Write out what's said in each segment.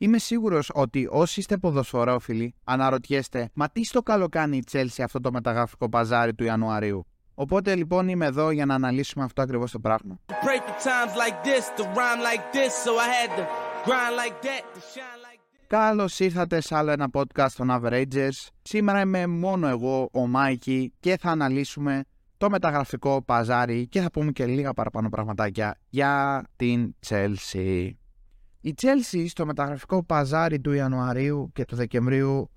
Είμαι σίγουρος ότι όσοι είστε ποδοσφαιρόφιλοι αναρωτιέστε, μα τι στο καλό κάνει η Chelsea αυτό το μεταγραφικό παζάρι του Ιανουαρίου; Οπότε λοιπόν είμαι εδώ για να αναλύσουμε αυτό ακριβώς το πράγμα. Καλώς ήρθατε σε άλλο ένα podcast των Averagers. Σήμερα είμαι μόνο εγώ, ο Μάικη, και θα αναλύσουμε το μεταγραφικό παζάρι και θα πούμε και λίγα παραπάνω πραγματάκια για την Chelsea. Η Chelsea στο μεταγραφικό παζάρι του Ιανουαρίου και του Δεκεμβρίου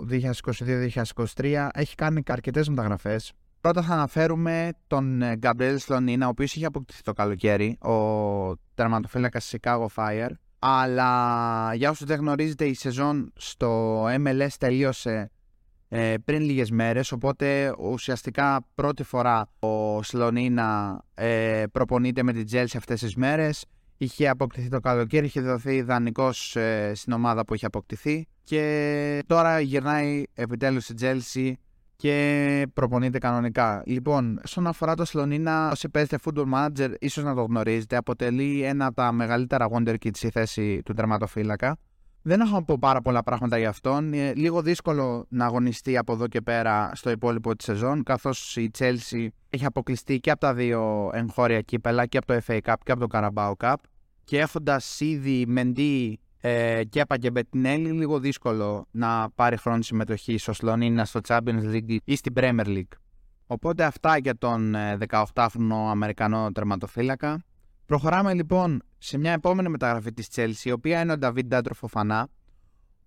2022-2023 έχει κάνει αρκετές μεταγραφές. Πρώτα θα αναφέρουμε τον Γκαμπρέλ Σλονίνα, ο οποίος είχε αποκτηθεί το καλοκαίρι, ο τερματοφύλακας Chicago Fire. Αλλά για όσους δεν γνωρίζετε η σεζόν στο MLS τελείωσε ε, πριν λίγες μέρες οπότε ουσιαστικά πρώτη φορά ο Σλονίνα ε, προπονείται με την Chelsea αυτές τις μέρες είχε αποκτηθεί το καλοκαίρι, είχε δοθεί ιδανικός ε, στην ομάδα που είχε αποκτηθεί και τώρα γυρνάει επιτέλους στην Chelsea και προπονείται κανονικά. Λοιπόν, όσον αφορά το Σλονίνα, όσοι παίζετε football manager, ίσως να το γνωρίζετε, αποτελεί ένα από τα μεγαλύτερα wonder kids στη θέση του τερματοφύλακα. Δεν έχω να πω πάρα πολλά πράγματα για αυτόν. Είναι λίγο δύσκολο να αγωνιστεί από εδώ και πέρα στο υπόλοιπο της σεζόν, καθώς η Chelsea έχει αποκλειστεί και από τα δύο εγχώρια κύπελα, και από το FA Cup και από το Carabao Cup και έχοντας ήδη Μεντί ε, και Παγκεμπετινέλη, λίγο δύσκολο να πάρει χρόνο συμμετοχή στο Σλονίνα, στο Champions League ή στην Premier League. Οπότε αυτά για τον 18χρονο ε, Αμερικανό τερματοφύλακα. Προχωράμε λοιπόν σε μια επόμενη μεταγραφή της Chelsea, η οποία είναι ο Νταβίντ Ντάντρο Φοφανά.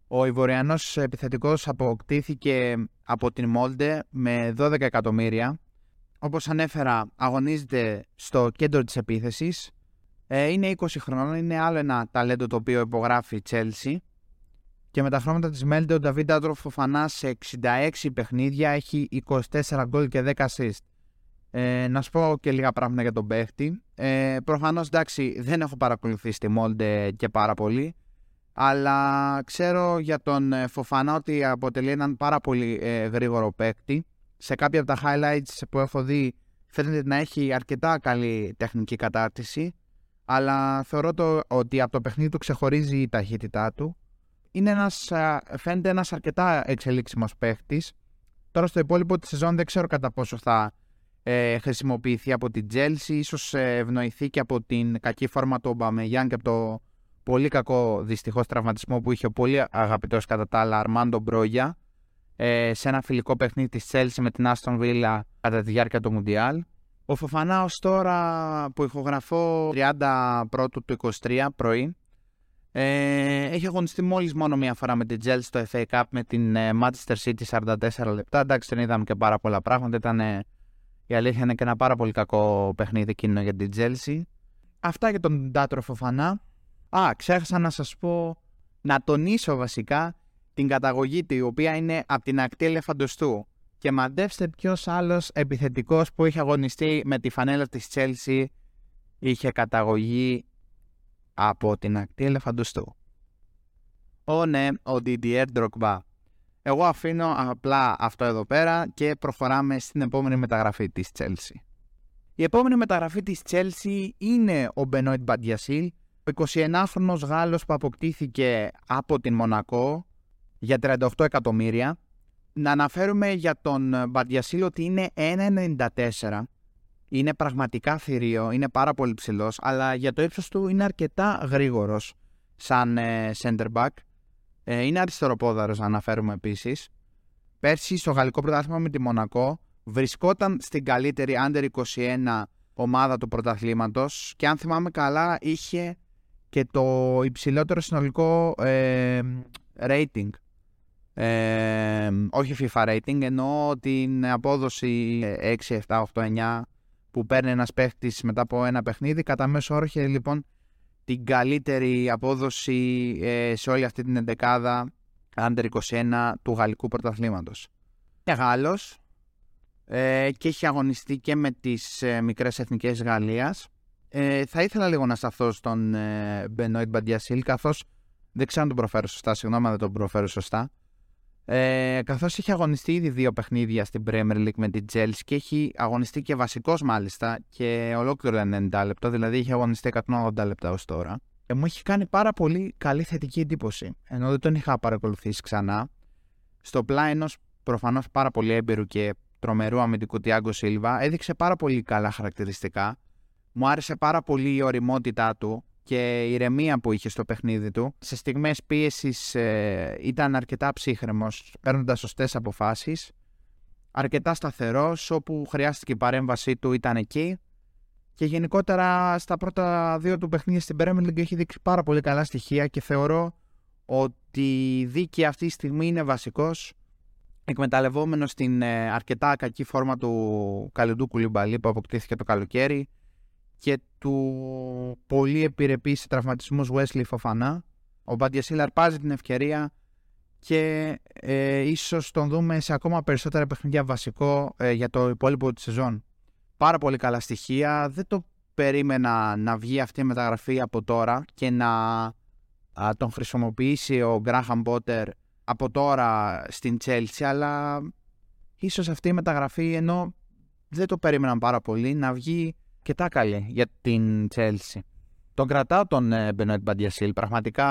Ο Ιβοριανός επιθετικός αποκτήθηκε από την Μόλντε με 12 εκατομμύρια. Όπως ανέφερα, αγωνίζεται στο κέντρο της επίθεσης ε, είναι 20 χρονών, είναι άλλο ένα ταλέντο το οποίο υπογράφει η Chelsea. Και με τα χρώματα της Μέντε, ο Νταβίντ Άντροφ Φοφανά σε 66 παιχνίδια έχει 24 γκολ και 10 assist. Ε, να σου πω και λίγα πράγματα για τον παίχτη. Ε, Προφανώς εντάξει, δεν έχω παρακολουθήσει τη Μόλντε και πάρα πολύ. Αλλά ξέρω για τον ε, Φοφανά ότι αποτελεί έναν πάρα πολύ ε, γρήγορο παίκτη. Σε κάποια από τα highlights που έχω δει φαίνεται να έχει αρκετά καλή τεχνική κατάρτιση αλλά θεωρώ το, ότι από το παιχνίδι του ξεχωρίζει η ταχύτητά του. Είναι ένας, φαίνεται ένας αρκετά εξελίξιμος παίχτης. Τώρα στο υπόλοιπο της σεζόν δεν ξέρω κατά πόσο θα ε, χρησιμοποιηθεί από την Chelsea. Ίσως ε, ευνοηθεί και από την κακή φόρμα του Ομπαμεγιάν και από το πολύ κακό δυστυχώς τραυματισμό που είχε ο πολύ αγαπητός κατά τα άλλα Αρμάντο Μπρόγια ε, σε ένα φιλικό παιχνίδι της Chelsea με την Aston Villa κατά τη διάρκεια του Μουντιάλ. Ο Φοφανά τώρα που ηχογραφώ 30 πρώτου του 23 πρωί ε, έχει αγωνιστεί μόλις μόνο μία φορά με την Chelsea στο FA Cup με την ε, Manchester City 44 λεπτά. Εντάξει δεν είδαμε και πάρα πολλά πράγματα. Ήταν, ε, η αλήθεια είναι και ένα πάρα πολύ κακό παιχνίδι εκείνο για την Chelsea. Αυτά για τον Ντάτρο Φοφανά. Α, ξέχασα να σας πω, να τονίσω βασικά την καταγωγή του η οποία είναι από την ακτή ελεφαντοστού. Και μαντεύστε ποιος άλλος επιθετικός που είχε αγωνιστεί με τη φανέλα της Chelsea είχε καταγωγή από την ακτή ελεφαντοστού. Ω ναι, ο Didier Drogba. Εγώ αφήνω απλά αυτό εδώ πέρα και προχωράμε στην επόμενη μεταγραφή της Chelsea. Η επόμενη μεταγραφή της Chelsea είναι ο Benoit Μπαντιασίλ, ο 29χρονος Γάλλος που αποκτήθηκε από την Μονακό για 38 εκατομμύρια να αναφέρουμε για τον Μπαντιασίλ ότι είναι 1,94. Είναι πραγματικά θηρίο, είναι πάρα πολύ ψηλός, αλλά για το ύψος του είναι αρκετά γρήγορος σαν ε, center back. Ε, είναι αριστεροπόδαρος να αναφέρουμε επίσης. Πέρσι στο γαλλικό πρωτάθλημα με τη Μονακό βρισκόταν στην καλύτερη under 21 ομάδα του πρωταθλήματος και αν θυμάμαι καλά είχε και το υψηλότερο συνολικό ε, rating ε, όχι FIFA rating, ενώ την απόδοση 6, 7, 8, 9 που παίρνει ένας παίχτης μετά από ένα παιχνίδι. Κατά μέσο όρο είχε λοιπόν την καλύτερη απόδοση ε, σε όλη αυτή την εντεκάδα under 21 του γαλλικού πρωταθλήματος. Είναι Γάλλος ε, και έχει αγωνιστεί και με τις ε, μικρές εθνικές Γαλλίας. Ε, θα ήθελα λίγο να σταθώ στον ε, Benoit Μπαντιασίλ καθώς δεν ξέρω αν τον προφέρω σωστά, συγγνώμη αν δεν τον προφέρω σωστά. Ε, Καθώς έχει αγωνιστεί ήδη δύο παιχνίδια στην Premier League με την Chelsea και έχει αγωνιστεί και βασικός μάλιστα και ολόκληρο 90 λεπτό, δηλαδή έχει αγωνιστεί 180 λεπτά ως τώρα. ε, μου έχει κάνει πάρα πολύ καλή θετική εντύπωση. Ενώ δεν τον είχα παρακολουθήσει ξανά. Στο πλάι ενός προφανώς πάρα πολύ έμπειρου και τρομερού αμυντικού Τιάγκο Σίλβα έδειξε πάρα πολύ καλά χαρακτηριστικά. Μου άρεσε πάρα πολύ η οριμότητά του και η ηρεμία που είχε στο παιχνίδι του. Σε στιγμές πίεσης ε, ήταν αρκετά ψύχρεμος, παίρνοντας σωστές αποφάσεις. Αρκετά σταθερός, όπου χρειάστηκε η παρέμβασή του ήταν εκεί. Και γενικότερα στα πρώτα δύο του παιχνίδια στην Premier League έχει δείξει πάρα πολύ καλά στοιχεία και θεωρώ ότι η δίκη αυτή τη στιγμή είναι βασικός εκμεταλλευόμενος την ε, αρκετά κακή φόρμα του Καλυντού Κουλιμπαλή που αποκτήθηκε το καλοκαίρι και του πολύ επιρρεπής σε τραυματισμούς Wesley Φοφανά. Ο Μπαντιασίλ αρπάζει την ευκαιρία και ε, ίσως τον δούμε σε ακόμα περισσότερα παιχνίδια βασικό ε, για το υπόλοιπο της σεζόν. Πάρα πολύ καλά στοιχεία. Δεν το περίμενα να βγει αυτή η μεταγραφή από τώρα και να τον χρησιμοποιήσει ο Γκράχαμ Μπότερ από τώρα στην Chelsea, αλλά ίσως αυτή η μεταγραφή ενώ δεν το περίμεναν πάρα πολύ να βγει και τα καλή για την Chelsea. Τον κρατάω τον Μπενόιτ Μπαντιασίλ. Πραγματικά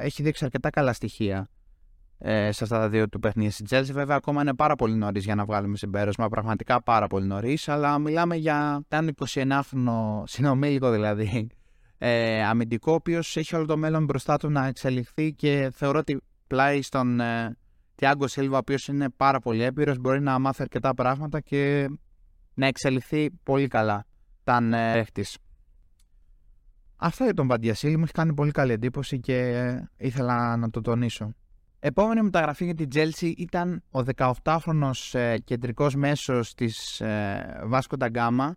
έχει δείξει αρκετά καλά στοιχεία ε, σε αυτά τα δύο του παιχνίδια στην Chelsea. Βέβαια, ακόμα είναι πάρα πολύ νωρίς για να βγάλουμε συμπέρασμα. Πραγματικά πάρα πολύ νωρίς. Αλλά μιλάμε για έναν 21χρονο συνομήλικο δηλαδή. Ε, αμυντικό, ο οποίος έχει όλο το μέλλον μπροστά του να εξελιχθεί και θεωρώ ότι πλάι στον ε, Τιάγκο Σίλβα, ο οποίος είναι πάρα πολύ έμπειρος, μπορεί να μάθει αρκετά πράγματα και να εξελιχθεί πολύ καλά ήταν έχτης. Αυτό για τον Βαντιασίλη μου έχει κάνει πολύ καλή εντύπωση και ήθελα να το τονίσω. Επόμενη μεταγραφή για την Τζέλσι ήταν ο 18χρονος ε, κεντρικός μέσος της ε, Βάσκο Νταγκάμα,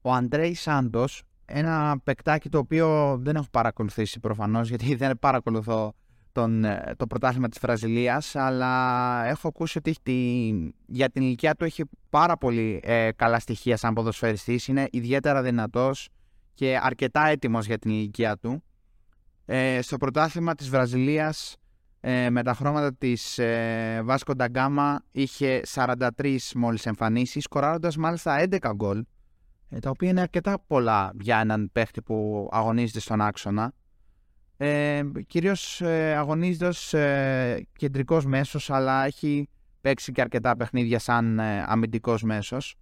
ο Αντρέι Σάντος, ένα παικτάκι το οποίο δεν έχω παρακολουθήσει προφανώς γιατί δεν παρακολουθώ τον, ε, το πρωτάθλημα της Βραζιλίας αλλά έχω ακούσει ότι τη, για την ηλικία του έχει πάρα πολύ ε, καλά στοιχεία σαν ποδοσφαιριστής. Είναι ιδιαίτερα δυνατός και αρκετά έτοιμος για την ηλικία του. Ε, στο πρωτάθλημα της Βραζιλίας ε, με τα χρώματα της ε, Βάσκο Νταγκάμα είχε 43 μόλις εμφανίσεις σκοράροντας μάλιστα 11 γκολ τα οποία είναι αρκετά πολλά για έναν παίχτη που αγωνίζεται στον άξονα ε, κυρίως ε, αγωνίζεται ως ε, κεντρικός μέσος αλλά έχει παίξει και αρκετά παιχνίδια σαν ε, αμυντικός μέσος.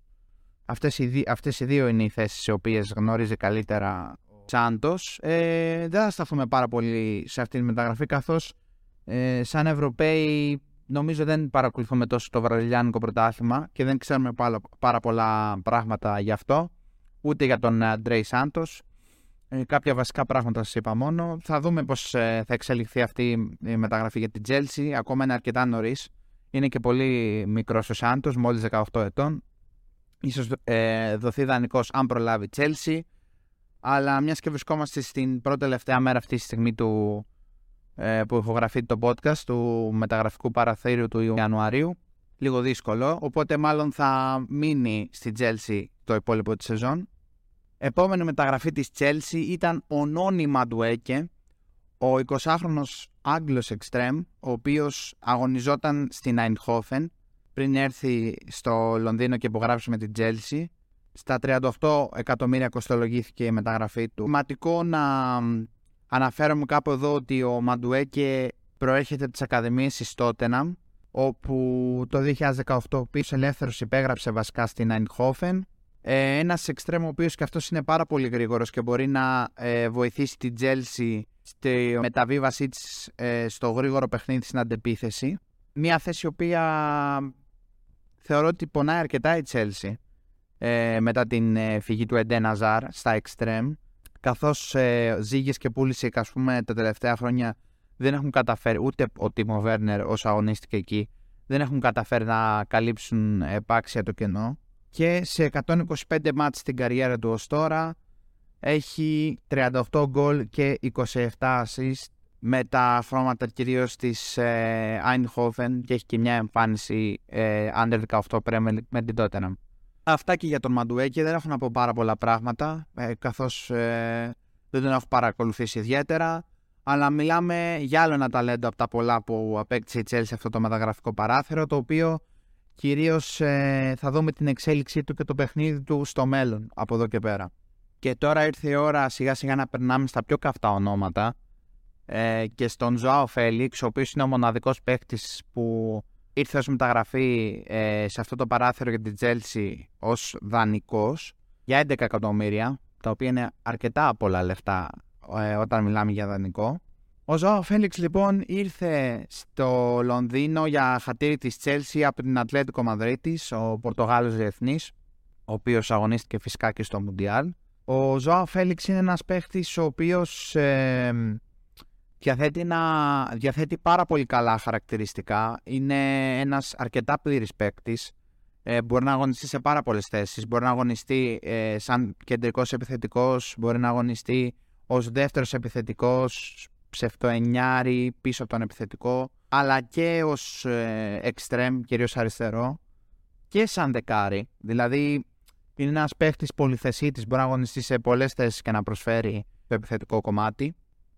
Αυτές οι, αυτές οι δύο είναι οι θέσεις σε οποίες γνωρίζει καλύτερα ο Τσάντος. Ε, δεν θα σταθούμε πάρα πολύ σε αυτή τη μεταγραφή καθώς ε, σαν Ευρωπαίοι νομίζω δεν παρακολουθούμε τόσο το βραζιλιάνικο πρωτάθλημα και δεν ξέρουμε πάρα, πάρα πολλά πράγματα γι' αυτό ούτε για τον Αντρέι Σάντος ε, κάποια βασικά πράγματα σας είπα μόνο. Θα δούμε πώς ε, θα εξελιχθεί αυτή η μεταγραφή για την Chelsea. Ακόμα είναι αρκετά νωρίς. Είναι και πολύ μικρός ο Σάντος, μόλις 18 ετών. Ίσως ε, δοθεί δανεικός αν προλάβει Chelsea. Αλλά μιας και βρισκόμαστε στην πρώτη τελευταία μέρα αυτή τη στιγμή του, ε, που ηχογραφεί το podcast του μεταγραφικού παραθύριου του Ιανουαρίου. Λίγο δύσκολο, οπότε μάλλον θα μείνει στην Chelsea το υπόλοιπο της σεζόν. Επόμενη μεταγραφή της Chelsea ήταν ο Νόνι Μαντουέκε, ο 20χρονος Άγγλος Extreme, ο οποίος αγωνιζόταν στην Eindhoven πριν έρθει στο Λονδίνο και υπογράψει με την Chelsea. Στα 38 εκατομμύρια κοστολογήθηκε η μεταγραφή του. Ματικό να αναφέρομαι κάπου εδώ ότι ο Μαντουέκε προέρχεται από τις Ακαδημίες της Tottenham, όπου το 2018 πίσω ελεύθερος υπέγραψε βασικά στην Eindhoven ε, ένας εξτρέμ ο οποίος και αυτός είναι πάρα πολύ γρήγορος και μπορεί να ε, βοηθήσει την Chelsea στη μεταβίβασή της ε, στο γρήγορο παιχνίδι στην αντεπίθεση. Μια θέση η οποία θεωρώ ότι πονάει αρκετά η Chelsea ε, μετά την ε, φυγή του Εντέ Ναζάρ στα εξτρέμ καθώς ε, ζήγες και πούλησε ας πούμε τα τελευταία χρόνια δεν έχουν καταφέρει ούτε ο Τίμο Βέρνερ όσο αγωνίστηκε εκεί δεν έχουν καταφέρει να καλύψουν επάξια το κενό και σε 125 μάτς στην καριέρα του ως τώρα έχει 38 γκολ και 27 assist με τα φρώματα κυρίως της ε, Eindhoven και έχει και μια εμφάνιση ε, under 18 Premier με την Tottenham. Αυτά και για τον Μαντουέκη δεν έχω να πω πάρα πολλά πράγματα ε, καθώς ε, δεν τον έχω παρακολουθήσει ιδιαίτερα αλλά μιλάμε για άλλο ένα ταλέντο από τα πολλά που απέκτησε η Chelsea αυτό το μεταγραφικό παράθυρο το οποίο κυρίως ε, θα δούμε την εξέλιξή του και το παιχνίδι του στο μέλλον από εδώ και πέρα. Και τώρα ήρθε η ώρα σιγά σιγά να περνάμε στα πιο καυτά ονόματα ε, και στον Ζωάο Φέληξ, ο οποίος είναι ο μοναδικός παίκτης που ήρθε ως μεταγραφή ε, σε αυτό το παράθυρο για την Τζέλσι ως δανεικός για 11 εκατομμύρια, τα οποία είναι αρκετά πολλά λεφτά ε, όταν μιλάμε για δανεικό. Ο Ζωάο Φέληξ λοιπόν ήρθε στο Λονδίνο για χατήρι της Τσέλσι από την Ατλέτικο Μαδρίτης, ο Πορτογάλος διεθνής, ο οποίος αγωνίστηκε φυσικά και στο Μουντιάλ. Ο Ζωάο Φέληξ είναι ένας παίχτης ο οποίος ε, διαθέτει, ένα, διαθέτει πάρα πολύ καλά χαρακτηριστικά. Είναι ένας αρκετά πλήρης παίκτης. Ε, μπορεί να αγωνιστεί σε πάρα πολλές θέσεις. Μπορεί να αγωνιστεί ε, σαν κεντρικός επιθετικός, μπορεί να αγωνιστεί ως δεύτερος επιθετικός, ψευτοενιάρη πίσω από τον επιθετικό, αλλά και ως ε, extreme, κυρίως αριστερό, και σαν δεκάρι. Δηλαδή είναι ένας παίχτης πολυθεσίτης, μπορεί να αγωνιστεί σε πολλές θέσεις και να προσφέρει το επιθετικό κομμάτι.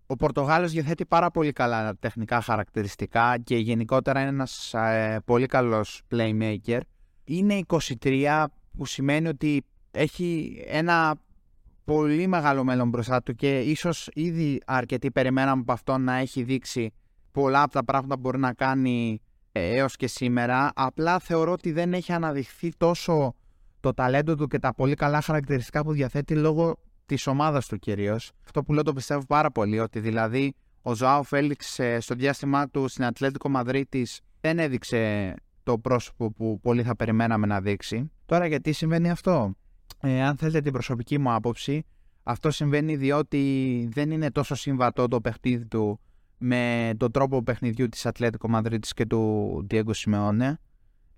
Ο Πορτογάλος διαθέτει πάρα πολύ καλά τεχνικά χαρακτηριστικά και γενικότερα είναι ένας ε, πολύ καλός playmaker. Είναι 23 που σημαίνει ότι έχει ένα πολύ μεγάλο μέλλον μπροστά του και ίσως ήδη αρκετοί περιμέναμε από αυτό να έχει δείξει πολλά από τα πράγματα που μπορεί να κάνει ε, έως και σήμερα. Απλά θεωρώ ότι δεν έχει αναδειχθεί τόσο το ταλέντο του και τα πολύ καλά χαρακτηριστικά που διαθέτει λόγω της ομάδας του κυρίως. Αυτό που λέω το πιστεύω πάρα πολύ, ότι δηλαδή ο Ζωάο Φέληξ ε, στο διάστημά του στην Ατλέτικο Μαδρίτης δεν έδειξε το πρόσωπο που πολύ θα περιμέναμε να δείξει. Τώρα γιατί συμβαίνει αυτό; Ε, αν θέλετε την προσωπική μου άποψη, αυτό συμβαίνει διότι δεν είναι τόσο συμβατό το παιχνίδι του με τον τρόπο παιχνιδιού της Ατλέτικο Μαδρίτης και του Diego Simeone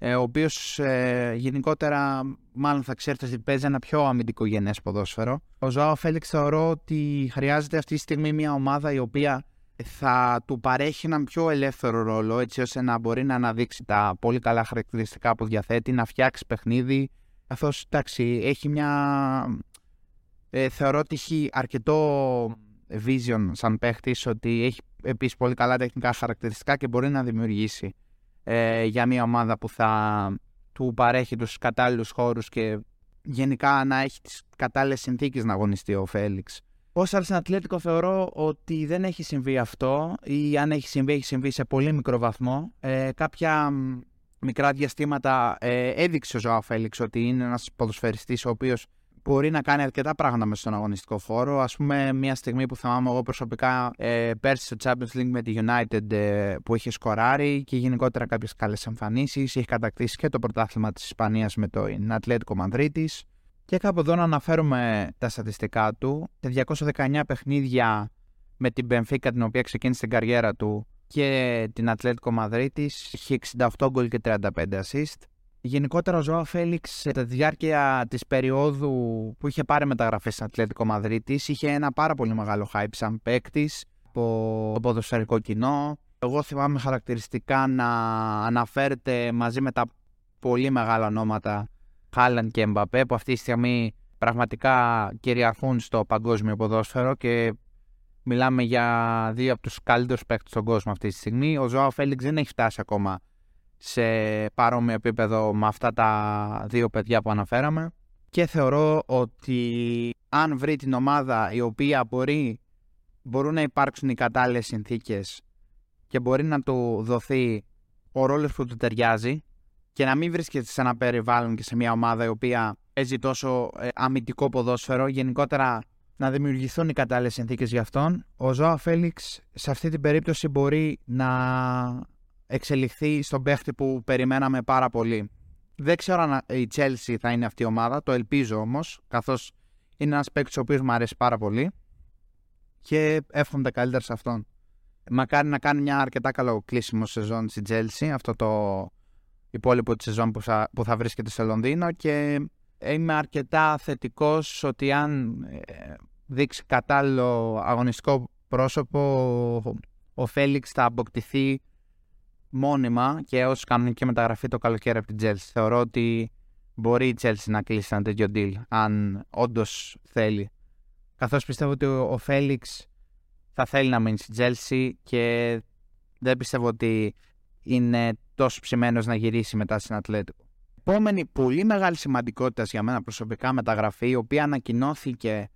ε, ο οποίος ε, γενικότερα μάλλον θα ξέρετε ότι παίζει ένα πιο αμυντικό γενές ποδόσφαιρο. Ο Ζωάο Φέληξ θεωρώ ότι χρειάζεται αυτή τη στιγμή μια ομάδα η οποία θα του παρέχει έναν πιο ελεύθερο ρόλο έτσι ώστε να μπορεί να αναδείξει τα πολύ καλά χαρακτηριστικά που διαθέτει, να φτιάξει παιχνίδι καθώς εντάξει έχει μια ε, θεωρώ ότι έχει αρκετό vision σαν παίχτης ότι έχει επίσης πολύ καλά τεχνικά χαρακτηριστικά και μπορεί να δημιουργήσει ε, για μια ομάδα που θα του παρέχει τους κατάλληλους χώρους και γενικά να έχει τις κατάλληλες συνθήκες να αγωνιστεί ο Φέληξ. Ως στην Ατλέτικο θεωρώ ότι δεν έχει συμβεί αυτό ή αν έχει συμβεί, έχει συμβεί σε πολύ μικρό βαθμό. Ε, κάποια μικρά διαστήματα ε, έδειξε ο Ζωά Φέληξ ότι είναι ένας ποδοσφαιριστής ο οποίος μπορεί να κάνει αρκετά πράγματα μέσα στον αγωνιστικό χώρο. Α πούμε, μια στιγμή που θυμάμαι εγώ προσωπικά ε, πέρσι στο Champions League με τη United ε, που είχε σκοράρει και γενικότερα κάποιες καλές εμφανίσεις. Έχει κατακτήσει και το πρωτάθλημα της Ισπανίας με το Ατλέτικο Μανδρίτη. Και κάπου εδώ να αναφέρουμε τα στατιστικά του. Σε 219 παιχνίδια με την Benfica την οποία ξεκίνησε την καριέρα του και την Ατλέτικο Μαδρίτης είχε 68 γκολ και 35 assist. Γενικότερα ο Ζωά Φέληξ κατά τη διάρκεια της περίοδου που είχε πάρει μεταγραφές στην Ατλέτικο Μαδρίτης είχε ένα πάρα πολύ μεγάλο hype σαν παίκτης από το ποδοσφαιρικό κοινό. Εγώ θυμάμαι χαρακτηριστικά να αναφέρεται μαζί με τα πολύ μεγάλα ονόματα Χάλαν και Εμπαπέ που αυτή τη στιγμή πραγματικά κυριαρχούν στο παγκόσμιο ποδόσφαιρο και μιλάμε για δύο από τους καλύτερους παίκτες στον κόσμο αυτή τη στιγμή. Ο Ζωά Φέληξ δεν έχει φτάσει ακόμα σε παρόμοιο επίπεδο με αυτά τα δύο παιδιά που αναφέραμε και θεωρώ ότι αν βρει την ομάδα η οποία μπορεί, μπορούν να υπάρξουν οι κατάλληλες συνθήκες και μπορεί να του δοθεί ο ρόλος που του ταιριάζει και να μην βρίσκεται σε ένα περιβάλλον και σε μια ομάδα η οποία παίζει τόσο ε, αμυντικό ποδόσφαιρο, γενικότερα να δημιουργηθούν οι κατάλληλες συνθήκες για αυτόν, ο Ζωά Φέληξ σε αυτή την περίπτωση μπορεί να εξελιχθεί στον παίχτη που περιμέναμε πάρα πολύ. Δεν ξέρω αν η Chelsea θα είναι αυτή η ομάδα, το ελπίζω όμως, καθώς είναι ένας παίκτης ο οποίος μου αρέσει πάρα πολύ και εύχομαι τα καλύτερα σε αυτόν. Μακάρι να κάνει μια αρκετά καλό κλείσιμο σεζόν στην Chelsea, αυτό το υπόλοιπο της σεζόν που θα, που θα βρίσκεται στο Λονδίνο και είμαι αρκετά θετικός ότι αν ε, δείξει κατάλληλο αγωνιστικό πρόσωπο ο Φέλιξ θα αποκτηθεί μόνιμα και όσοι κάνουν και μεταγραφή το καλοκαίρι από την Chelsea. Θεωρώ ότι μπορεί η Chelsea να κλείσει ένα τέτοιο deal, αν όντως θέλει. Καθώς πιστεύω ότι ο Φέληξ θα θέλει να μείνει στη Chelsea και δεν πιστεύω ότι είναι τόσο ψημένος να γυρίσει μετά στην Ατλέτικο. Επόμενη πολύ μεγάλη σημαντικότητα για μένα προσωπικά μεταγραφή, η οποία ανακοινώθηκε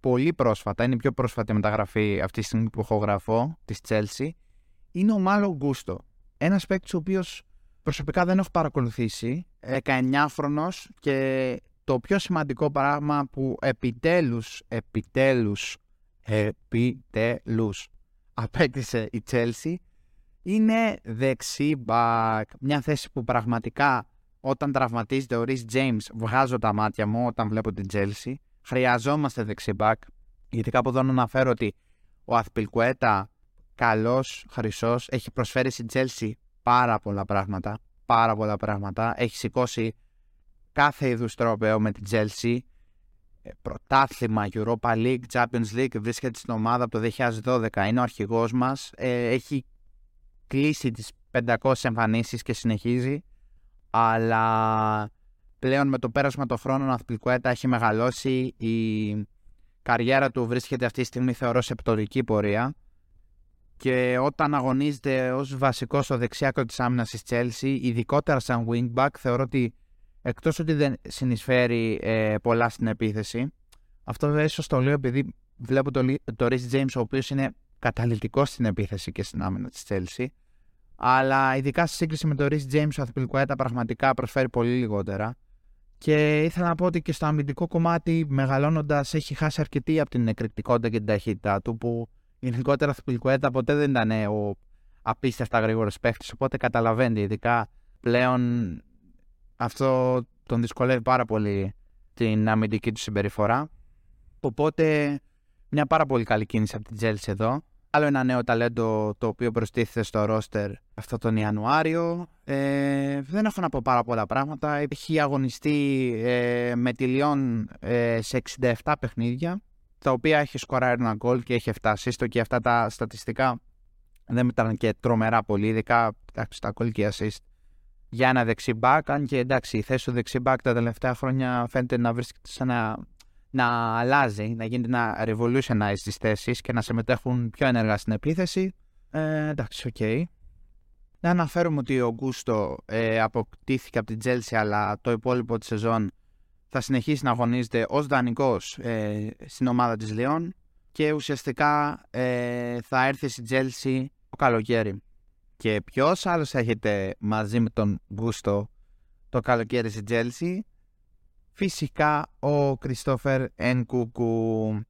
πολύ πρόσφατα, είναι η πιο πρόσφατη μεταγραφή αυτή τη στιγμή που έχω γραφώ, της Chelsea, είναι ο Μάλο Γκούστο. Ένας παίκτης ο οποίος προσωπικά δεν έχω παρακολουθήσει, 19χρονο και το πιο σημαντικό πράγμα που επιτέλους, επιτέλους, επιτέλους απέκτησε η Chelsea είναι δεξί μπακ. Μια θέση που πραγματικά όταν τραυματίζεται ο Ρις James βγάζω τα μάτια μου όταν βλέπω την Chelsea. Χρειαζόμαστε δεξί μπακ. Γιατί κάπου εδώ να αναφέρω ότι ο Αθπιλκουέτα καλός, χρυσός, έχει προσφέρει στην Chelsea πάρα πολλά πράγματα. Πάρα πολλά πράγματα. Έχει σηκώσει κάθε είδους τρόπεο με την Chelsea. Ε, πρωτάθλημα, Europa League, Champions League, βρίσκεται στην ομάδα από το 2012, είναι ο αρχηγός μας, ε, έχει κλείσει τις 500 εμφανίσεις και συνεχίζει, αλλά πλέον με το πέρασμα των χρόνων ο Αθλητικοέτα έχει μεγαλώσει, η καριέρα του βρίσκεται αυτή τη στιγμή θεωρώ σε πτωρική πορεία. Και όταν αγωνίζεται ως βασικός στο δεξιάκο της άμυνας της Chelsea, ειδικότερα σαν wingback, θεωρώ ότι εκτός ότι δεν συνεισφέρει ε, πολλά στην επίθεση, αυτό ίσως το λέω επειδή βλέπω το, το Rhys James ο οποίος είναι καταλητικός στην επίθεση και στην άμυνα της Chelsea, αλλά ειδικά σε σύγκριση με το Rhys James ο Αθπιλκουέτα πραγματικά προσφέρει πολύ λιγότερα. Και ήθελα να πω ότι και στο αμυντικό κομμάτι μεγαλώνοντας έχει χάσει αρκετή από την εκρηκτικότητα και την ταχύτητά του που γενικότερα Αθπιλκουέτα ποτέ δεν ήταν ο απίστευτα γρήγορος παίχτης. Οπότε καταλαβαίνετε, ειδικά πλέον αυτό τον δυσκολεύει πάρα πολύ την αμυντική του συμπεριφορά. Οπότε μια πάρα πολύ καλή κίνηση από την Chelsea εδώ. Άλλο ένα νέο ταλέντο το οποίο προστίθεται στο ρόστερ αυτό τον Ιανουάριο. Ε, δεν έχω να πω πάρα πολλά πράγματα. Έχει αγωνιστεί ε, με τη Λιόν ε, σε 67 παιχνίδια, τα οποία έχει σκοράρει ένα γκολ και έχει φτάσει στο και αυτά τα στατιστικά δεν ήταν και τρομερά πολύ, ειδικά τα γκολ και assist για ένα δεξί μπακ, αν και εντάξει η θέση του δεξί μπακ τα τελευταία χρόνια φαίνεται να βρίσκεται σε ένα να αλλάζει, να γίνεται να revolutionize τις θέσεις και να συμμετέχουν πιο ενεργά στην επίθεση. Ε, εντάξει, OK. Okay. Να αναφέρουμε ότι ο Γκούστο ε, αποκτήθηκε από την Chelsea αλλά το υπόλοιπο της σεζόν θα συνεχίσει να αγωνίζεται ως δανεικός ε, στην ομάδα της Λεόν και ουσιαστικά ε, θα έρθει στην Chelsea το καλοκαίρι. Και ποιος άλλος έχετε μαζί με τον Γκούστο το καλοκαίρι στην Chelsea; Φυσικά ο Κριστόφερ Ενκούκου,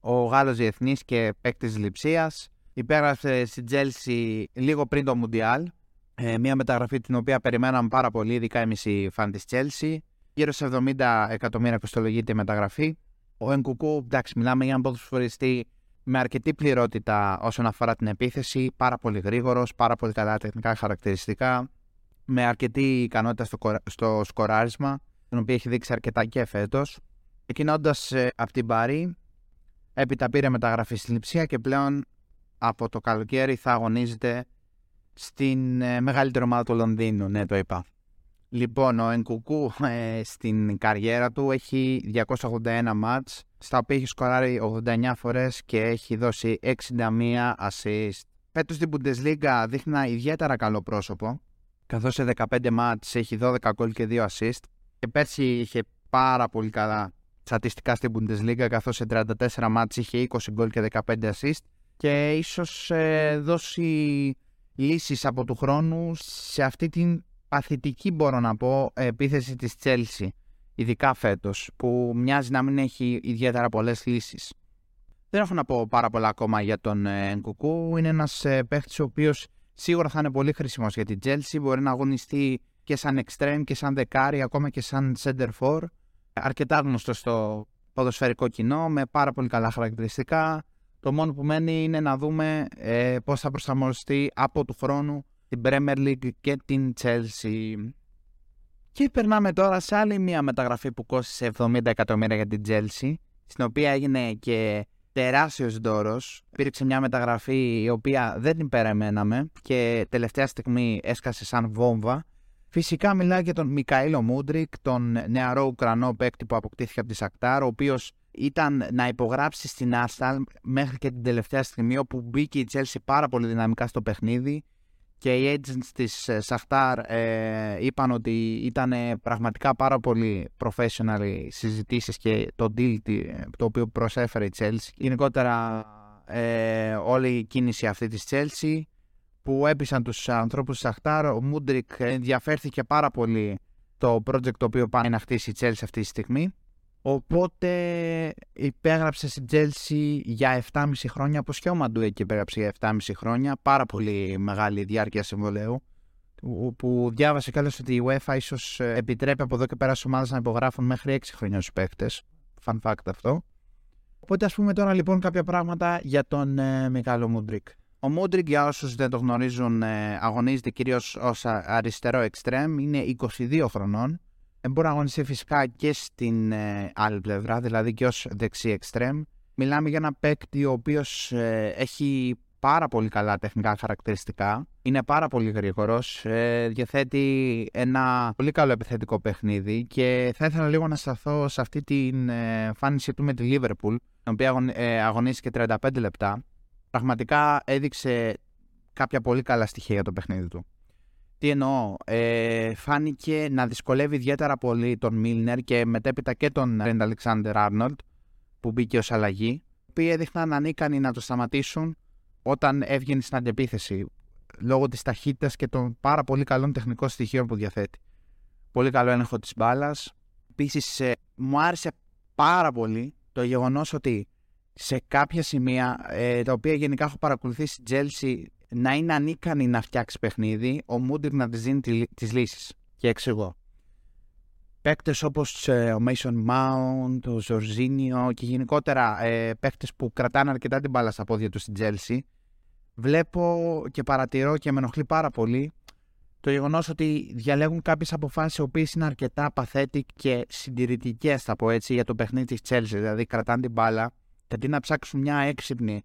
ο Γάλλος διεθνής και παίκτης λειψίας, υπέγραψε στην Τζέλσι λίγο πριν το Μουντιάλ, ε, μια μεταγραφή την οποία περιμέναμε πάρα πολύ, ειδικά εμείς οι φαν της Chelsea. Γύρω σε 70 εκατομμύρια κοστολογείται η μεταγραφή. Ο Ενκουκού, εντάξει, μιλάμε για έναν ποδοσφαιριστή με αρκετή πληρότητα όσον αφορά την επίθεση, πάρα πολύ γρήγορος, πάρα πολύ καλά τεχνικά χαρακτηριστικά, με αρκετή ικανότητα στο, στο σκοράρισμα τον οποίο έχει δείξει αρκετά και φέτος. Ξεκινώντας ε, από την Παρή, έπειτα πήρε μεταγραφή στην Λιψία και πλέον από το καλοκαίρι θα αγωνίζεται στην ε, μεγαλύτερη ομάδα του Λονδίνου. Ναι, το είπα. Λοιπόν, ο Ενκουκού ε, στην καριέρα του έχει 281 μάτς, στα οποία έχει σκοράρει 89 φορές και έχει δώσει 61 assist. Φέτος στην Bundesliga δείχνει ένα ιδιαίτερα καλό πρόσωπο, καθώς σε 15 μάτς έχει 12 γκολ και 2 assist. Και πέρσι είχε πάρα πολύ καλά στατιστικά στην Bundesliga καθώς σε 34 μάτς είχε 20 γκολ και 15 assist και ίσως ε, δώσει λύσεις από του χρόνου σε αυτή την παθητική μπορώ να πω επίθεση της Chelsea ειδικά φέτος που μοιάζει να μην έχει ιδιαίτερα πολλές λύσεις. Δεν έχω να πω πάρα πολλά ακόμα για τον ε, Νκουκού. Είναι ένας ε, παίχτης ο οποίος σίγουρα θα είναι πολύ χρήσιμος για την Chelsea. Μπορεί να αγωνιστεί και σαν extreme και σαν δεκάρι, ακόμα και σαν center for. Αρκετά γνωστό στο ποδοσφαιρικό κοινό, με πάρα πολύ καλά χαρακτηριστικά. Το μόνο που μένει είναι να δούμε ε, πώς θα προσαρμοστεί από του χρόνου την Premier League και την Chelsea. Και περνάμε τώρα σε άλλη μια μεταγραφή που κόστησε 70 εκατομμύρια για την Chelsea, στην οποία έγινε και τεράστιος δώρος. Υπήρξε μια μεταγραφή η οποία δεν την περιμέναμε και τελευταία στιγμή έσκασε σαν βόμβα. Φυσικά μιλάει για τον Μικαήλο Μούντρικ, τον νεαρό Ουκρανό παίκτη που αποκτήθηκε από τη Σακτάρ, ο οποίος ήταν να υπογράψει στην Άσταλ μέχρι και την τελευταία στιγμή, όπου μπήκε η Τσέλση πάρα πολύ δυναμικά στο παιχνίδι. και οι agents της Σαχτάρ ε, είπαν ότι ήταν πραγματικά πάρα πολύ professional οι συζητήσεις και το deal το οποίο προσέφερε η Chelsea. Γενικότερα ε, όλη η κίνηση αυτή της Chelsea που έπεισαν τους ανθρώπους της Σαχτάρ. Ο Μούντρικ ενδιαφέρθηκε πάρα πολύ το project το οποίο πάει να χτίσει η Chelsea αυτή τη στιγμή. Οπότε υπέγραψε στην Chelsea για 7,5 χρόνια, όπως και ο Μαντούεκ υπέγραψε για 7,5 χρόνια. Πάρα πολύ μεγάλη διάρκεια συμβολέου. Που διάβασε κιόλας ότι η UEFA ίσως επιτρέπει από εδώ και πέρα στις ομάδες να υπογράφουν μέχρι 6 χρόνια στους παίχτες. Fun fact αυτό. Οπότε ας πούμε τώρα λοιπόν κάποια πράγματα για τον ε, Μικάλο Μούντρικ. Ο Μούντρικ για όσους δεν το γνωρίζουν ε, αγωνίζεται κυρίως ως αριστερό εξτρέμ, είναι 22 χρονών. Ε, μπορεί να αγωνιστεί φυσικά και στην ε, άλλη πλευρά, δηλαδή και ως δεξί εξτρέμ. Μιλάμε για ένα παίκτη ο οποίος ε, έχει πάρα πολύ καλά τεχνικά χαρακτηριστικά. Είναι πάρα πολύ γρήγορος. Ε, διαθέτει ένα πολύ καλό επιθετικό παιχνίδι και θα ήθελα λίγο να σταθώ σε αυτή την ε, εμφάνιση του με τη Liverpool, η οποία ε, αγωνίστηκε 35 λεπτά. Πραγματικά έδειξε κάποια πολύ καλά στοιχεία για το παιχνίδι του. Τι εννοώ, ε, φάνηκε να δυσκολεύει ιδιαίτερα πολύ τον Μίλνερ και μετέπειτα και τον Ρέντ Αλεξάνδερ Άρνολτ που μπήκε ως αλλαγή, οι οποίοι έδειχναν ανίκανοι να το σταματήσουν όταν έβγαινε στην αντεπίθεση λόγω της ταχύτητας και των πάρα πολύ καλών τεχνικών στοιχείων που διαθέτει. Πολύ καλό έλεγχο της μπάλας. Επίσης, ε, μου άρεσε πάρα πολύ το γεγονός ότι σε κάποια σημεία, ε, τα οποία γενικά έχω παρακολουθήσει στην Chelsea, να είναι ανίκανη να φτιάξει παιχνίδι, ο Μούντιρ να της δίνει τις λύσεις. Και εξηγώ. Παίκτες όπως ε, ο Mason Mount, ο Ζορζίνιο και γενικότερα ε, παίκτες που κρατάνε αρκετά την μπάλα στα πόδια τους στην Chelsea, βλέπω και παρατηρώ και με ενοχλεί πάρα πολύ το γεγονός ότι διαλέγουν κάποιες αποφάσεις οι οποίες είναι αρκετά παθέτη και συντηρητικές, θα πω έτσι, για το παιχνίδι της Chelsea. Δηλαδή, κρατάνε την μπάλα και αντί να ψάξουν μια έξυπνη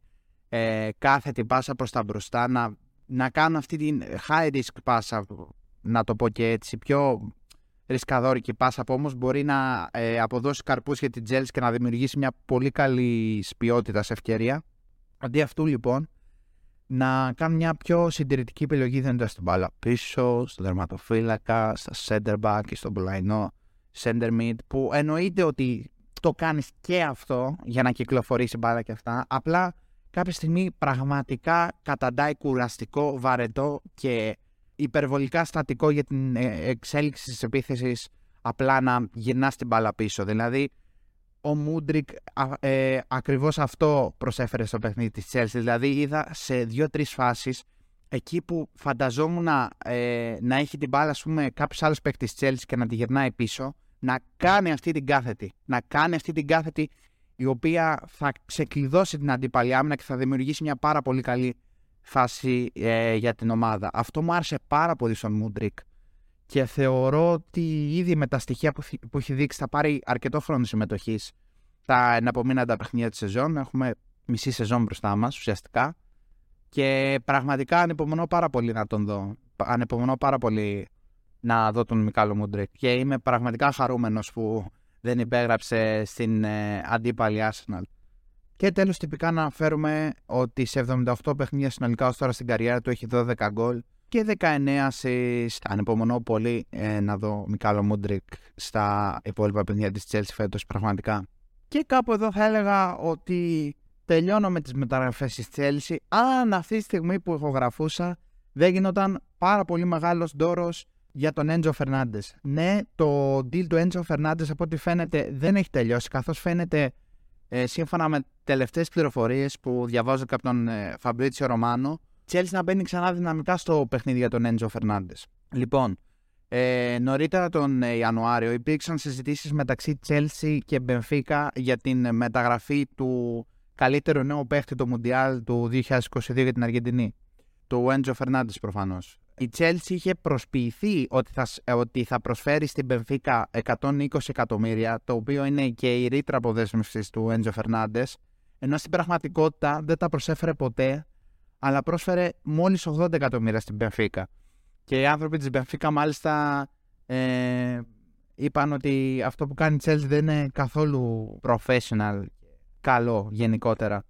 ε, κάθετη πάσα προς τα μπροστά, να, να κάνουν αυτή την high risk πάσα, να το πω και έτσι, πιο ρισκαδόρικη πάσα που όμως μπορεί να ε, αποδώσει καρπούς για την Chelsea και να δημιουργήσει μια πολύ καλή ποιότητα σε ευκαιρία. Αντί αυτού λοιπόν, να κάνουν μια πιο συντηρητική επιλογή δίνοντας την μπάλα πίσω, στο δερματοφύλακα, στα center back και στον πλαϊνό center mid, που εννοείται ότι το κάνεις και αυτό για να κυκλοφορήσει μπάλα και αυτά, απλά κάποια στιγμή πραγματικά καταντάει κουραστικό, βαρετό και υπερβολικά στατικό για την ε, εξέλιξη της επίθεσης απλά να γυρνάς την μπάλα πίσω. Δηλαδή, ο Μούντρικ ε, ακριβώς αυτό προσέφερε στο παιχνίδι της Chelsea. Δηλαδή, είδα σε δύο-τρεις φάσεις εκεί που φανταζόμουν να, ε, να έχει την μπάλα, ας πούμε, κάποιος άλλος παίκτης της Chelsea και να τη γυρνάει πίσω, να κάνει αυτή την κάθετη. Να κάνει αυτή την κάθετη η οποία θα ξεκλειδώσει την αντίπαλη άμυνα και θα δημιουργήσει μια πάρα πολύ καλή φάση ε, για την ομάδα. Αυτό μου άρεσε πάρα πολύ στον Μούντρικ και θεωρώ ότι ήδη με τα στοιχεία που, που έχει δείξει θα πάρει αρκετό χρόνο συμμετοχής στα εναπομείναντα παιχνίδια της σεζόν. Έχουμε μισή σεζόν μπροστά μας ουσιαστικά και πραγματικά ανυπομονώ πάρα πολύ να τον δω. Ανυπομονώ πάρα πολύ να δω τον Μικάλο Μούντρικ και είμαι πραγματικά χαρούμενος που δεν υπέγραψε στην ε, αντίπαλη Arsenal. Και τέλος τυπικά να αναφέρουμε ότι σε 78 παιχνίδια συνολικά ως τώρα στην καριέρα του έχει 12 γκολ και 19 assists. Ανεπομονώ πολύ ε, να δω Μικάλο Μούντρικ στα υπόλοιπα παιχνίδια της Chelsea φέτος πραγματικά. Και κάπου εδώ θα έλεγα ότι τελειώνω με τις μεταγραφές της Chelsea αν αυτή τη στιγμή που ηχογραφούσα δεν γινόταν πάρα πολύ μεγάλος ντόρος για τον Έντζο Φερνάντες. Ναι, το deal του Έντζο Φερνάντες από ό,τι φαίνεται δεν έχει τελειώσει, καθώς φαίνεται ε, σύμφωνα με τελευταίες πληροφορίες που διαβάζω και από τον ε, Φαμπρίτσιο Ρωμάνο, Chelsea να μπαίνει ξανά δυναμικά στο παιχνίδι για τον Έντζο Φερνάντες. Λοιπόν, ε, νωρίτερα τον ε, Ιανουάριο υπήρξαν συζητήσεις μεταξύ Chelsea και Μπενφίκα για την μεταγραφή του καλύτερου νέου παίχτη του Μουντιάλ του 2022 για την Αργεντινή. Του Έντζο Φερνάντες προφανώς η Chelsea είχε προσποιηθεί ότι θα, ότι θα προσφέρει στην Benfica 120 εκατομμύρια, το οποίο είναι και η ρήτρα αποδέσμευσης του Έντζο Φερνάντες, ενώ στην πραγματικότητα δεν τα προσέφερε ποτέ, αλλά πρόσφερε μόλις 80 εκατομμύρια στην Benfica. Και οι άνθρωποι της Benfica μάλιστα ε, είπαν ότι αυτό που κάνει η Chelsea δεν είναι καθόλου professional, καλό γενικότερα.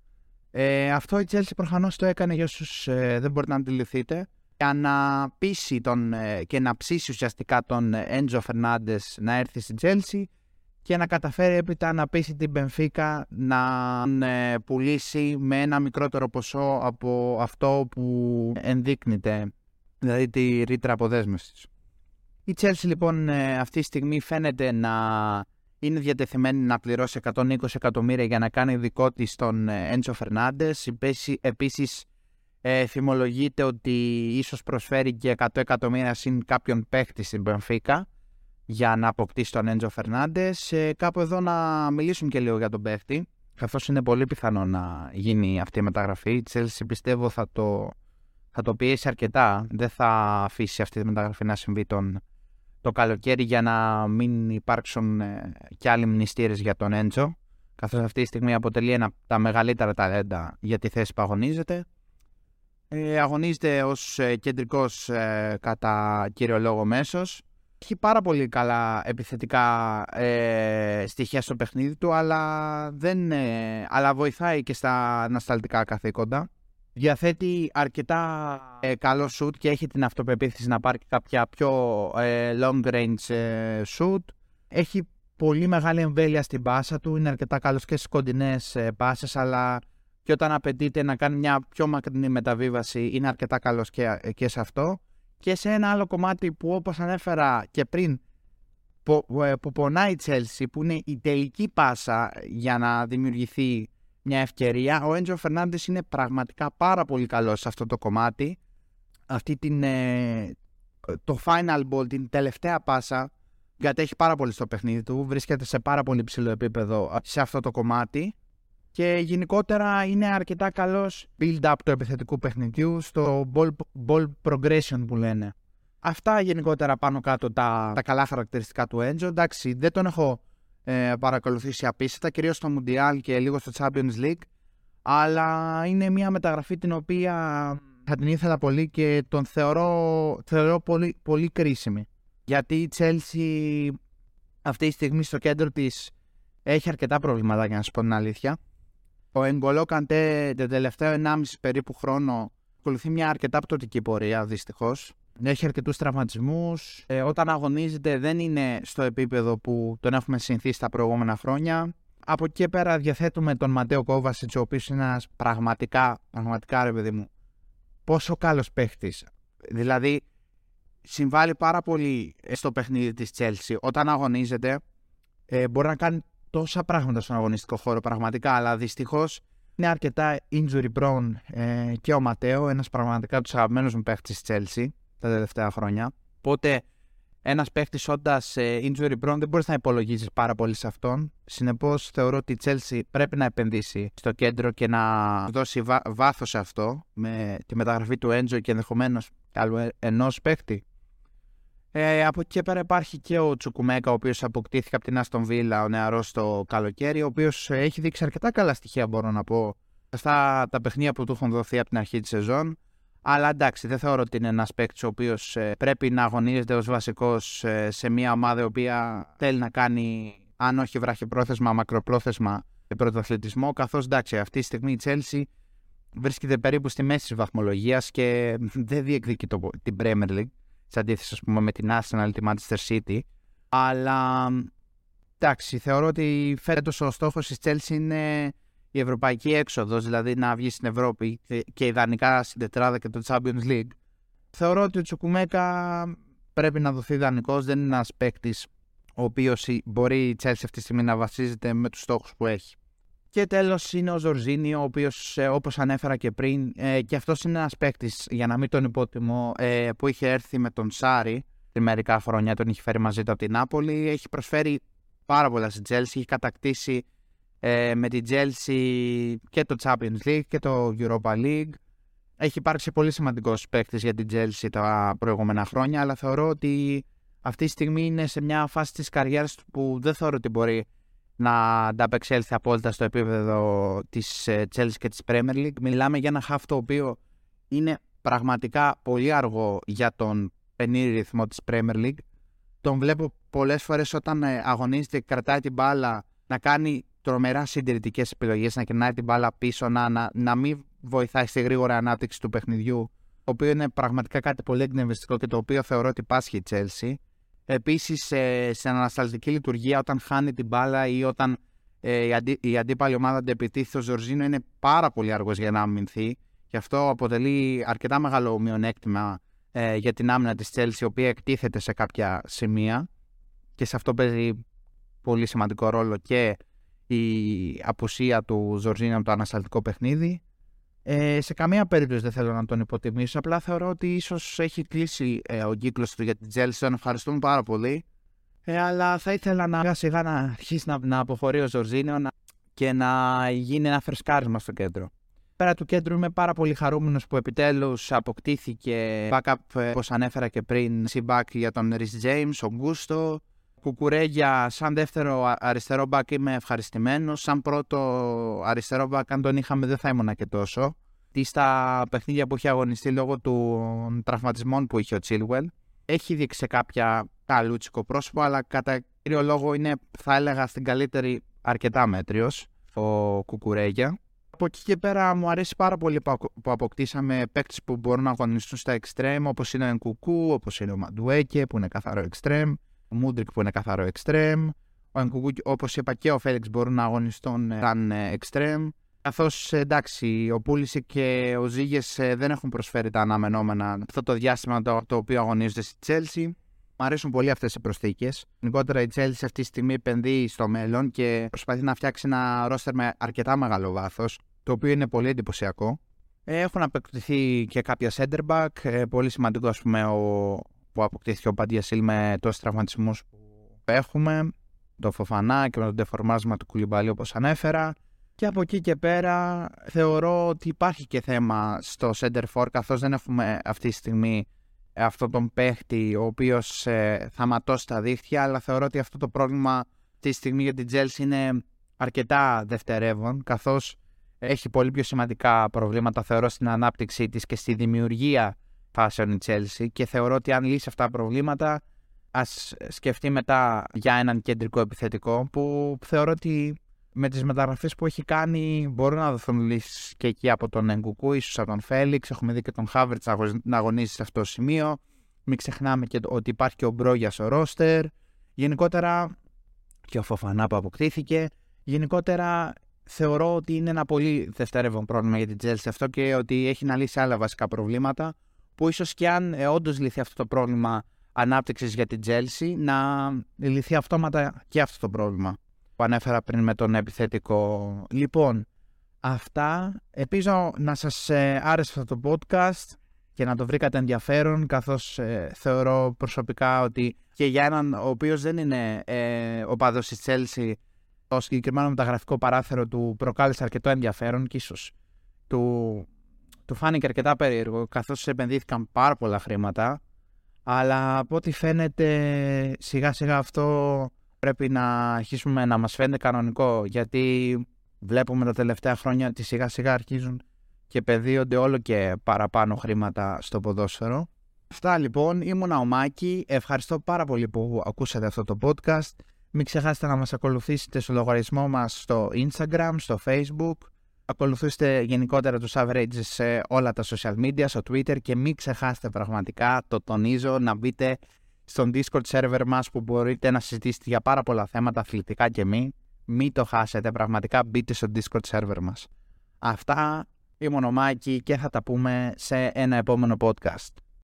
Ε, αυτό η Chelsea προφανώς το έκανε για όσους ε, δεν μπορείτε να αντιληφθείτε για να πείσει τον, ε, και να ψήσει ουσιαστικά τον Έντζο Φερνάντε να έρθει στην Chelsea και να καταφέρει έπειτα να πείσει την Μπενφίκα να ε, πουλήσει με ένα μικρότερο ποσό από αυτό που ενδείκνυται, δηλαδή τη ρήτρα αποδέσμευσης. Η Chelsea λοιπόν ε, αυτή τη στιγμή φαίνεται να είναι διατεθειμένη να πληρώσει 120 εκατομμύρια για να κάνει δικό της τον Έντσο Φερνάντες. Επίσης ε, θυμολογείται ότι ίσως προσφέρει και 100 εκατομμύρια συν κάποιον παίχτη στην Μπενφίκα για να αποκτήσει τον Έντζο Φερνάντες. Ε, κάπου εδώ να μιλήσουμε και λίγο για τον παίχτη, καθώς είναι πολύ πιθανό να γίνει αυτή η μεταγραφή. Η Chelsea πιστεύω θα το, θα το πιέσει αρκετά. Δεν θα αφήσει αυτή τη μεταγραφή να συμβεί τον, το καλοκαίρι για να μην υπάρξουν ε, και άλλοι μνηστήρες για τον Έντζο καθώς αυτή τη στιγμή αποτελεί ένα από τα μεγαλύτερα ταλέντα για τη θέση που αγωνίζεται. Ε, αγωνίζεται ως ε, κεντρικός ε, κατά κύριο λόγο μέσος. Έχει πάρα πολύ καλά επιθετικά ε, στοιχεία στο παιχνίδι του, αλλά, δεν, ε, αλλά βοηθάει και στα ανασταλτικά καθήκοντα. Διαθέτει αρκετά ε, καλό shoot και έχει την αυτοπεποίθηση να πάρει κάποια πιο long range shoot. Έχει πολύ μεγάλη εμβέλεια στην πάσα του, είναι αρκετά καλός και στις κοντινές πάσες, αλλά και όταν απαιτείται να κάνει μια πιο μακρινή μεταβίβαση είναι αρκετά καλός και, και σε αυτό. Και σε ένα άλλο κομμάτι που όπως ανέφερα και πριν που, που πονάει η Chelsea που είναι η τελική πάσα για να δημιουργηθεί μια ευκαιρία ο Έντζο Φερνάντες είναι πραγματικά πάρα πολύ καλός σε αυτό το κομμάτι αυτή την, ε, το final ball, την τελευταία πάσα γιατί έχει πάρα πολύ στο παιχνίδι του βρίσκεται σε πάρα πολύ ψηλό επίπεδο σε αυτό το κομμάτι και γενικότερα είναι αρκετά καλός build-up του επιθετικού παιχνιδιού στο ball, ball progression που λένε. Αυτά γενικότερα πάνω κάτω τα, τα καλά χαρακτηριστικά του Έντζο. Εντάξει, δεν τον έχω ε, παρακολουθήσει απίστευτα, κυρίως στο Mundial και λίγο στο Champions League, αλλά είναι μια μεταγραφή την οποία θα την ήθελα πολύ και τον θεωρώ, θεωρώ πολύ, πολύ κρίσιμη. Γιατί η Chelsea αυτή τη στιγμή στο κέντρο της έχει αρκετά προβλήματα για να σου πω την αλήθεια. Ο Εγκολό Καντέ τον τελευταίο 1,5 περίπου χρόνο ακολουθεί μια αρκετά πτωτική πορεία δυστυχώς. Έχει αρκετούς τραυματισμούς. Ε, όταν αγωνίζεται δεν είναι στο επίπεδο που τον έχουμε συνηθίσει τα προηγούμενα χρόνια. Από εκεί και πέρα διαθέτουμε τον Ματέο Κόβασιτς, ο οποίος είναι ένας πραγματικά, πραγματικά ρε παιδί μου, πόσο καλός παίχτης. Δηλαδή, συμβάλλει πάρα πολύ στο παιχνίδι της Chelsea. Όταν αγωνίζεται, ε, μπορεί να κάνει τόσα πράγματα στον αγωνιστικό χώρο πραγματικά, αλλά δυστυχώς είναι αρκετά injury prone ε, και ο Ματέο, ένας πραγματικά τους αγαπημένους μου παίχτη της Chelsea τα τελευταία χρόνια. Οπότε ένας παίχτης όντας ε, injury prone δεν μπορείς να υπολογίζεις πάρα πολύ σε αυτόν. Συνεπώς θεωρώ ότι η Chelsea πρέπει να επενδύσει στο κέντρο και να δώσει βά- βάθος σε αυτό με τη μεταγραφή του Έντζο και ενδεχομένως άλλου ενός παίχτη ε, από εκεί και πέρα υπάρχει και ο Τσουκουμέκα, ο οποίος αποκτήθηκε από την Άστον Βίλα, ο νεαρός το καλοκαίρι, ο οποίος έχει δείξει αρκετά καλά στοιχεία, μπορώ να πω, στα τα παιχνίδια που του έχουν δοθεί από την αρχή της σεζόν. Αλλά εντάξει, δεν θεωρώ ότι είναι ένας παίκτης ο οποίος ε, πρέπει να αγωνίζεται ως βασικός ε, σε μια ομάδα η οποία θέλει να κάνει, αν όχι βραχυπρόθεσμα, μακροπρόθεσμα πρωτοαθλητισμό. Καθώς εντάξει, αυτή τη στιγμή η Chelsea βρίσκεται περίπου στη μέση της βαθμολογίας και δεν διεκδικεί το, την Premier League σε αντίθεσης πούμε, με την Arsenal, τη Manchester City. Αλλά εντάξει, θεωρώ ότι φέτος ο στόχος της Chelsea είναι η ευρωπαϊκή έξοδος, δηλαδή να βγει στην Ευρώπη και ιδανικά στην τετράδα και το Champions League. Θεωρώ ότι ο Τσουκουμέκα πρέπει να δοθεί ιδανικός, δεν είναι ένας παίκτης ο οποίος μπορεί η Chelsea αυτή τη στιγμή να βασίζεται με τους στόχους που έχει. Και τέλος είναι ο Ζορζίνη, ο οποίος ε, όπως ανέφερα και πριν, ε, και αυτός είναι ένας παίκτης, για να μην τον υπότιμω, ε, που είχε έρθει με τον Σάρι πριν μερικά χρόνια, τον είχε φέρει μαζί του από την Νάπολη. Έχει προσφέρει πάρα πολλά στην Chelsea, έχει κατακτήσει με την Chelsea και το Champions League και το Europa League. Έχει υπάρξει πολύ σημαντικός παίκτης για την Chelsea τα προηγούμενα χρόνια, αλλά θεωρώ ότι αυτή τη στιγμή είναι σε μια φάση της καριέρας του που δεν θεωρώ ότι μπορεί να ανταπεξέλθει απόλυτα στο επίπεδο της ε, Chelsea και της Premier League. Μιλάμε για ένα χάφ το οποίο είναι πραγματικά πολύ αργό για τον πενήρη ρυθμό της Premier League. Τον βλέπω πολλές φορές όταν ε, αγωνίζεται και κρατάει την μπάλα να κάνει τρομερά συντηρητικές επιλογές, να κερνάει την μπάλα πίσω, να, να, να μην βοηθάει στη γρήγορη ανάπτυξη του παιχνιδιού το οποίο είναι πραγματικά κάτι πολύ εκνευριστικό και το οποίο θεωρώ ότι πάσχει η Chelsea. Επίσης, σε, σε ανασταλτική λειτουργία, όταν χάνει την μπάλα ή όταν ε, η, αντί, η αντίπαλη ομάδα αντεπιτίθεται, ο Ζορζίνο είναι πάρα πολύ αργός για να αμυνθεί. Γι' αυτό αποτελεί αρκετά μεγάλο μειονέκτημα ε, για την άμυνα της Chelsea, η οποία εκτίθεται σε κάποια σημεία και σε αυτό παίζει πολύ σημαντικό ρόλο και η απουσία του Ζορζίνο από το ανασταλτικό παιχνίδι. Ε, σε καμία περίπτωση δεν θέλω να τον υποτιμήσω. Απλά θεωρώ ότι ίσως έχει κλείσει ε, ο κύκλος του για την Chelsea. Τον ευχαριστούμε πάρα πολύ. Ε, αλλά θα ήθελα να σιγά σιγά να αρχίσει να, να αποχωρεί ο Ζορζίνιο και να γίνει ένα φρεσκάρισμα στο κέντρο. Πέρα του κέντρου είμαι πάρα πολύ χαρούμενος που επιτέλους αποκτήθηκε backup, ε, όπως ανέφερα και πριν, C-back για τον Rhys James, ο Γκούστο. Κουκουρέγια, σαν δεύτερο αριστερό μπακ είμαι ευχαριστημένος. Σαν πρώτο αριστερό μπακ, αν τον είχαμε, δεν θα ήμουν και τόσο. Τι στα παιχνίδια που έχει αγωνιστεί λόγω των τραυματισμών που είχε ο Τσίλουελ, έχει δείξει σε κάποια καλούτσικο πρόσωπο, αλλά κατά κύριο λόγο είναι, θα έλεγα, στην καλύτερη αρκετά μέτριος ο Κουκουρέγια. Από εκεί και πέρα μου αρέσει πάρα πολύ που αποκτήσαμε παίκτες που μπορούν να αγωνιστούν στα extreme, όπως είναι ο Ενκουκού, όπως είναι ο Μαντουέκε, που είναι καθαρό extreme ο Μούντρικ που είναι καθαρό extreme, ο Ενκουκού, όπως είπα και ο Φέλεξ μπορούν να αγωνιστούν σαν ε, extreme. Καθώς εντάξει, ο Πούληση και ο Ζήγες ε, δεν έχουν προσφέρει τα αναμενόμενα αυτό το διάστημα το, το οποίο αγωνίζονται στη Chelsea. Μου αρέσουν πολύ αυτές οι προσθήκες. Γενικότερα η Chelsea αυτή τη στιγμή επενδύει στο μέλλον και προσπαθεί να φτιάξει ένα ρόστερ με αρκετά μεγάλο βάθος, το οποίο είναι πολύ εντυπωσιακό. Έχουν απεκτηθεί και κάποια center back. Ε, πολύ σημαντικό, ας πούμε, ο, που αποκτήθηκε ο Παντία Σίλ με τόσους τραυματισμούς που έχουμε, το Φοφανά και με το ντεφορμάσμα του Κουλιμπαλί όπως ανέφερα. Και από εκεί και πέρα θεωρώ ότι υπάρχει και θέμα στο center for καθώς δεν έχουμε αυτή τη στιγμή αυτόν τον παίχτη ο οποίος ε, θα ματώσει τα δίχτυα αλλά θεωρώ ότι αυτό το πρόβλημα αυτή τη στιγμή για την Chelsea είναι αρκετά δευτερεύον καθώς έχει πολύ πιο σημαντικά προβλήματα θεωρώ στην ανάπτυξή της και στη δημιουργία φάσεων η Chelsea και θεωρώ ότι αν λύσει αυτά τα προβλήματα ας σκεφτεί μετά για έναν κεντρικό επιθετικό που θεωρώ ότι με τις μεταγραφές που έχει κάνει μπορούν να δοθούν λύσεις και εκεί από τον Εγκουκού, ίσως από τον Φέληξ, έχουμε δει και τον Χάβερτς να αγωνίζει σε αυτό το σημείο. Μην ξεχνάμε και ότι υπάρχει και ο Μπρόγια στο ρόστερ. Γενικότερα και ο Φοφανά που αποκτήθηκε. Γενικότερα θεωρώ ότι είναι ένα πολύ δευτερεύον πρόβλημα για την Chelsea αυτό και ότι έχει να λύσει άλλα βασικά προβλήματα που ίσως και αν ε, όντως λυθεί αυτό το πρόβλημα ανάπτυξης για την Chelsea, να λυθεί αυτόματα και αυτό το πρόβλημα που ανέφερα πριν με τον επιθετικό. Λοιπόν, αυτά. Ελπίζω να σας ε, άρεσε αυτό το podcast και να το βρήκατε ενδιαφέρον, καθώς ε, θεωρώ προσωπικά ότι και για έναν ο οποίος δεν είναι ε, ο παδός της Chelsea, το συγκεκριμένο μεταγραφικό παράθυρο του προκάλεσε αρκετό ενδιαφέρον και ίσως του του φάνηκε αρκετά περίεργο καθώς επενδύθηκαν πάρα πολλά χρήματα αλλά από ό,τι φαίνεται σιγά σιγά αυτό πρέπει να αρχίσουμε να μας φαίνεται κανονικό γιατί βλέπουμε τα τελευταία χρόνια ότι σιγά σιγά αρχίζουν και επενδύονται όλο και παραπάνω χρήματα στο ποδόσφαιρο. Αυτά λοιπόν, ήμουν ο Μάκη, ευχαριστώ πάρα πολύ που ακούσατε αυτό το podcast. Μην ξεχάσετε να μας ακολουθήσετε στο λογαριασμό μας στο Instagram, στο Facebook Ακολουθήστε γενικότερα τους averages σε όλα τα social media, στο Twitter και μην ξεχάσετε πραγματικά, το τονίζω, να μπείτε στον Discord server μας που μπορείτε να συζητήσετε για πάρα πολλά θέματα αθλητικά και μη. Μην το χάσετε, πραγματικά μπείτε στο Discord server μας. Αυτά, ήμουν ο Μάκη και θα τα πούμε σε ένα επόμενο podcast.